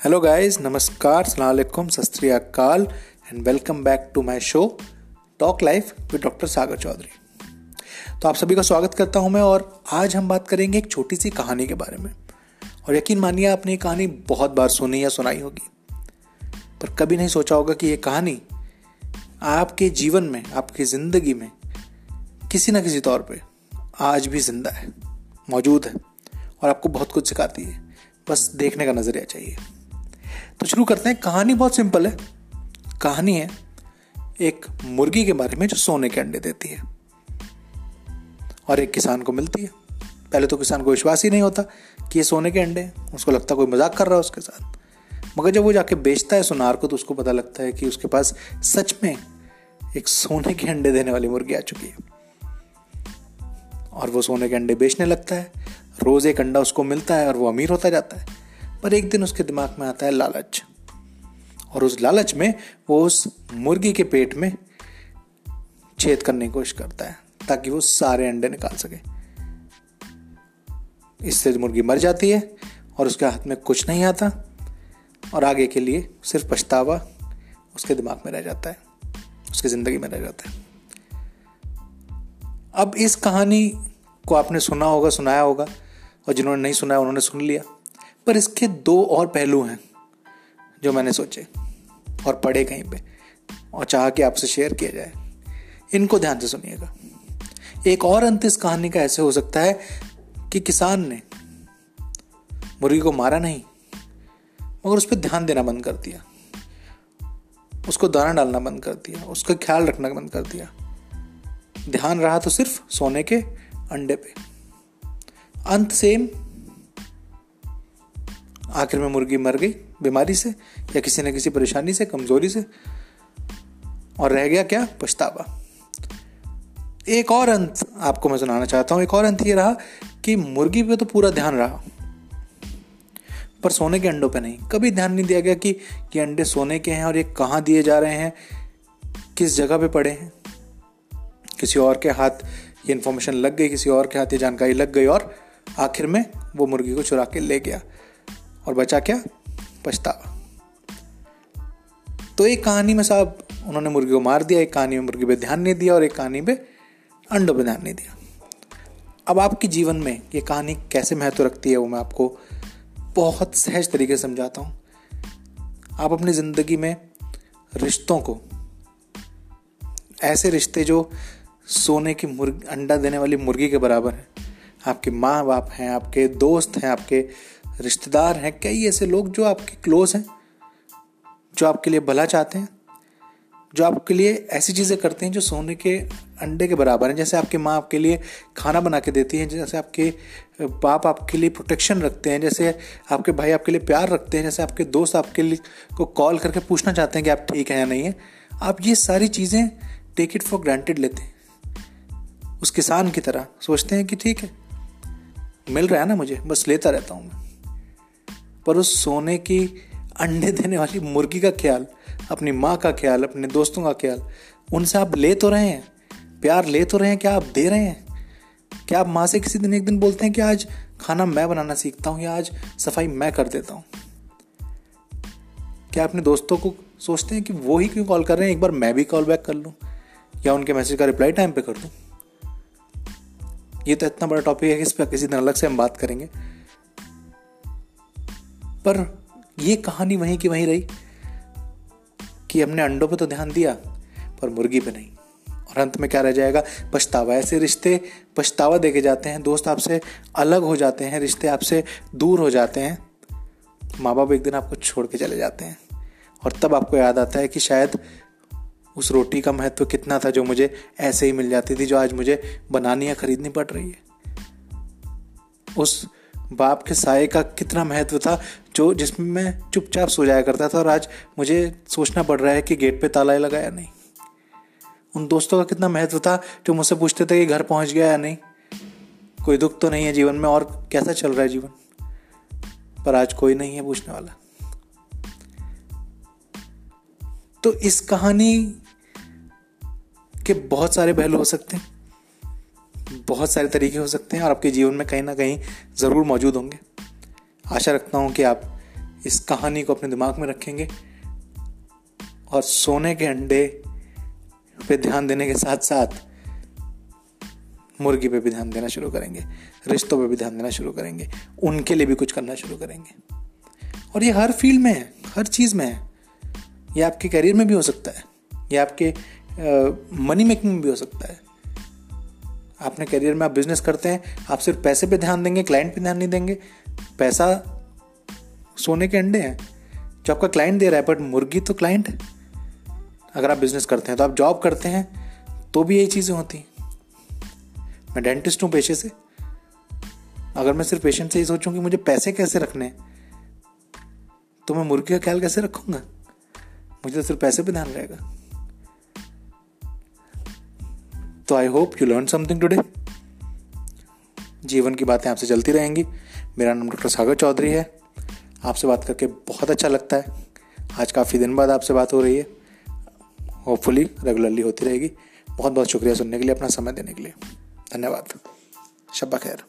Hello guys नमस्कार सलामकुम सत and welcome back to my show talk life with doctor Sagar Chaudhary तो आप सभी का स्वागत करता हूँ मैं और आज हम बात करेंगे एक छोटी सी कहानी के बारे में। और यकीन मानिए, आपने ये कहानी बहुत बार सुनी या सुनाई होगी। पर कभी नहीं सोचा होगा कि ये कहानी आपके जीवन में, आपकी ज़िंदगी में किसी न किसी तौर पे आज भी ज़िंदा है, मौजूद है और आपको बहुत कुछ सिखाती है। बस देखने का नज़रिया चाहिए। तो शुरू करते हैं। कहानी बहुत सिंपल है। कहानी है एक मुर्गी के बारे में जो सोने के अंडे देती है। और एक किसान को मिलती है। पहले तो किसान को विश्वास ही नहीं होता कि ये सोने के अंडे हैं। उसको लगता कोई मज़ाक कर रहा है उसके साथ। मगर जब वो जाके बेचता है सुनार को तो उसको पता लगता है कि उसके पास सच में एक सोने के अंडे देने वाली मुर्गी आ चुकी है। और वो सोने के अंडे बेचने लगता है। रोज एक अंडा उसको मिलता है और वो अमीर होता जाता है। पर एक दिन उसके दिमाग में आता है लालच। और उस लालच में वो उस मुर्गी के पेट में छेद करने की कोशिश करता है, ताकि वो सारे अंडे निकाल सके। इससे मुर्गी मर जाती है और उसके हाथ में कुछ नहीं आता, और आगे के लिए सिर्फ़ पछतावा उसके दिमाग में रह जाता है, उसकी ज़िंदगी में रह जाता है। अब इस कहानी को आपने सुना होगा, सुनाया होगा, और जिन्होंने नहीं सुना है उन्होंने सुन लिया। पर इसके दो और पहलू हैं जो मैंने सोचे और पढ़े कहीं पे और चाह कि आपसे शेयर किया जाए। इनको ध्यान से सुनिएगा। एक और अंत इस कहानी का ऐसे हो सकता है कि किसान ने मुर्गी को मारा नहीं, मगर उस पर ध्यान देना बंद कर दिया। उसको दाना डालना बंद कर दिया, उसका ख्याल रखना बंद कर दिया। ध्यान रहा तो सिर्फ़ सोने के अंडे पे। अंत सेम आखिर में मुर्गी मर गई, बीमारी से या किसी न किसी परेशानी से, कमज़ोरी से। और रह गया क्या? पछतावा। एक और अंत आपको मैं सुनाना चाहता हूँ। एक और अंत ये रहा कि मुर्गी पे तो पूरा ध्यान रहा, पर सोने के अंडों पे नहीं। कभी ध्यान नहीं दिया गया कि ये अंडे सोने के हैं और ये कहाँ दिए जा रहे हैं, किस जगह पे पड़े हैं। किसी और के हाथ ये इन्फॉर्मेशन लग गई, किसी और के हाथ ये जानकारी लग गई और आखिर में वो मुर्गी को चुरा के ले गया। और बचा क्या? पछतावा। तो एक कहानी में साहब उन्होंने मुर्गी को मार दिया, एक कहानी में मुर्गी पे ध्यान नहीं दिया और एक कहानी पे अंडों पे ध्यान नहीं दिया। अब आपके जीवन में ये कहानी कैसे महत्व रखती है वो मैं आपको बहुत सहज तरीके से समझाता हूँ। आप अपनी ज़िंदगी में रिश्तों को, ऐसे रिश्ते जो सोने की मुर्गी, अंडा देने वाली मुर्गी के बराबर है। आपके माँ बाप हैं, आपके दोस्त हैं, आपके रिश्तेदार हैं, कई ऐसे लोग जो आपके क्लोज हैं, जो आपके लिए भला चाहते हैं, जो आपके लिए ऐसी चीज़ें करते हैं जो सोने के अंडे के बराबर हैं। जैसे आपकी माँ आपके लिए खाना बना के देती हैं, जैसे आपके बाप आपके लिए प्रोटेक्शन रखते हैं, जैसे आपके भाई आपके लिए प्यार रखते हैं, जैसे आपके दोस्त आपके लिए को कॉल करके पूछना चाहते हैं कि आप ठीक हैं या नहीं है। आप ये सारी चीज़ें टेक इट फॉर ग्रांटेड लेते हैं। उस किसान की तरह सोचते हैं कि ठीक है, मिल रहा है ना मुझे, बस लेता रहता हूँ मैं। पर उस सोने की अंडे देने वाली मुर्गी का ख्याल, अपनी माँ का ख्याल, अपने दोस्तों का ख्याल, उनसे आप ले तो रहे हैं, प्यार ले तो रहे हैं, क्या आप दे रहे हैं? क्या आप माँ से किसी दिन एक दिन बोलते हैं कि आज खाना मैं बनाना सीखता हूँ या आज सफ़ाई मैं कर देता हूँ? क्या अपने दोस्तों को सोचते हैं कि वो ही क्यों कॉल कर रहे हैं, एक बार मैं भी कॉल बैक कर लूँ? या उनके मैसेज का रिप्लाई टाइम पे कर दूँ? ये तो इतना बड़ा टॉपिक है कि इस पर किसी दिन अलग से हम बात करेंगे। पर ये कहानी वहीं की वहीं रही कि हमने अंडों पे तो ध्यान दिया, पर मुर्गी पे नहीं। और अंत में क्या रह जाएगा? पछतावा। ऐसे रिश्ते पछतावा देके जाते हैं। दोस्त आपसे अलग हो जाते हैं। रिश्ते आपसे दूर हो जाते हैं। माँ बाप एक दिन आपको छोड़ के चले जाते हैं। और तब आपको याद आता है कि शायद उस रोटी का महत्व कितना था जो मुझे ऐसे ही मिल जाती थी, जो आज मुझे बनानी या खरीदनी पड़ रही है। उस बाप के साय का कितना महत्व था जो जिसमें मैं चुपचाप सो जाया करता था और आज मुझे सोचना पड़ रहा है कि गेट पे ताला लगाया नहीं। उन दोस्तों का कितना महत्व था जो मुझसे पूछते थे कि घर पहुँच गया या नहीं। कोई दुख तो नहीं है जीवन में और कैसा चल रहा है जीवन? पर आज कोई नहीं है पूछने वाला। तो इस कहानी के बहुत सारे पहलू हो सकते हैं, बहुत सारे तरीके हो सकते हैं और आपके जीवन में कहीं ना कहीं ज़रूर मौजूद होंगे। आशा रखता हूँ कि आप इस कहानी को अपने दिमाग में रखेंगे और सोने के अंडे पे ध्यान देने के साथ साथ मुर्गी पे भी ध्यान देना शुरू करेंगे, रिश्तों पे भी ध्यान देना शुरू करेंगे, उनके लिए भी कुछ करना शुरू करेंगे। और ये हर फ़ील्ड में है, हर चीज़ में है। ये आपके करियर में भी हो सकता है, ये आपके मनी मेकिंग में भी हो सकता है। आपने करियर में आप बिज़नेस करते हैं, आप सिर्फ़ पैसे पे ध्यान देंगे क्लाइंट पे ध्यान नहीं देंगे, पैसा सोने के अंडे हैं। जो आपका क्लाइंट दे रहा है बट मुर्गी तो क्लाइंट है। अगर आप बिज़नेस करते हैं तो आप जॉब करते हैं तो भी यही चीज़ें होती मैं डेंटिस्ट हूँ पेशे से। अगर मैं सिर्फ़ पेशेंट से ही सोचूं कि मुझे पैसे कैसे रखने हैं तो मैं मुर्गी का ख्याल कैसे रखूँगा? मुझे तो सिर्फ़ पैसे पे ध्यान रहेगा। तो I hope you learn something today जीवन की बातें आपसे चलती रहेंगी। मेरा नाम डॉक्टर सागर चौधरी है। आपसे बात करके बहुत अच्छा लगता है। आज काफ़ी दिन बाद आपसे बात हो रही है। होपफुली रेगुलरली होती रहेगी। बहुत बहुत शुक्रिया सुनने के लिए, अपना समय देने के लिए। धन्यवाद। शब्बा खैर।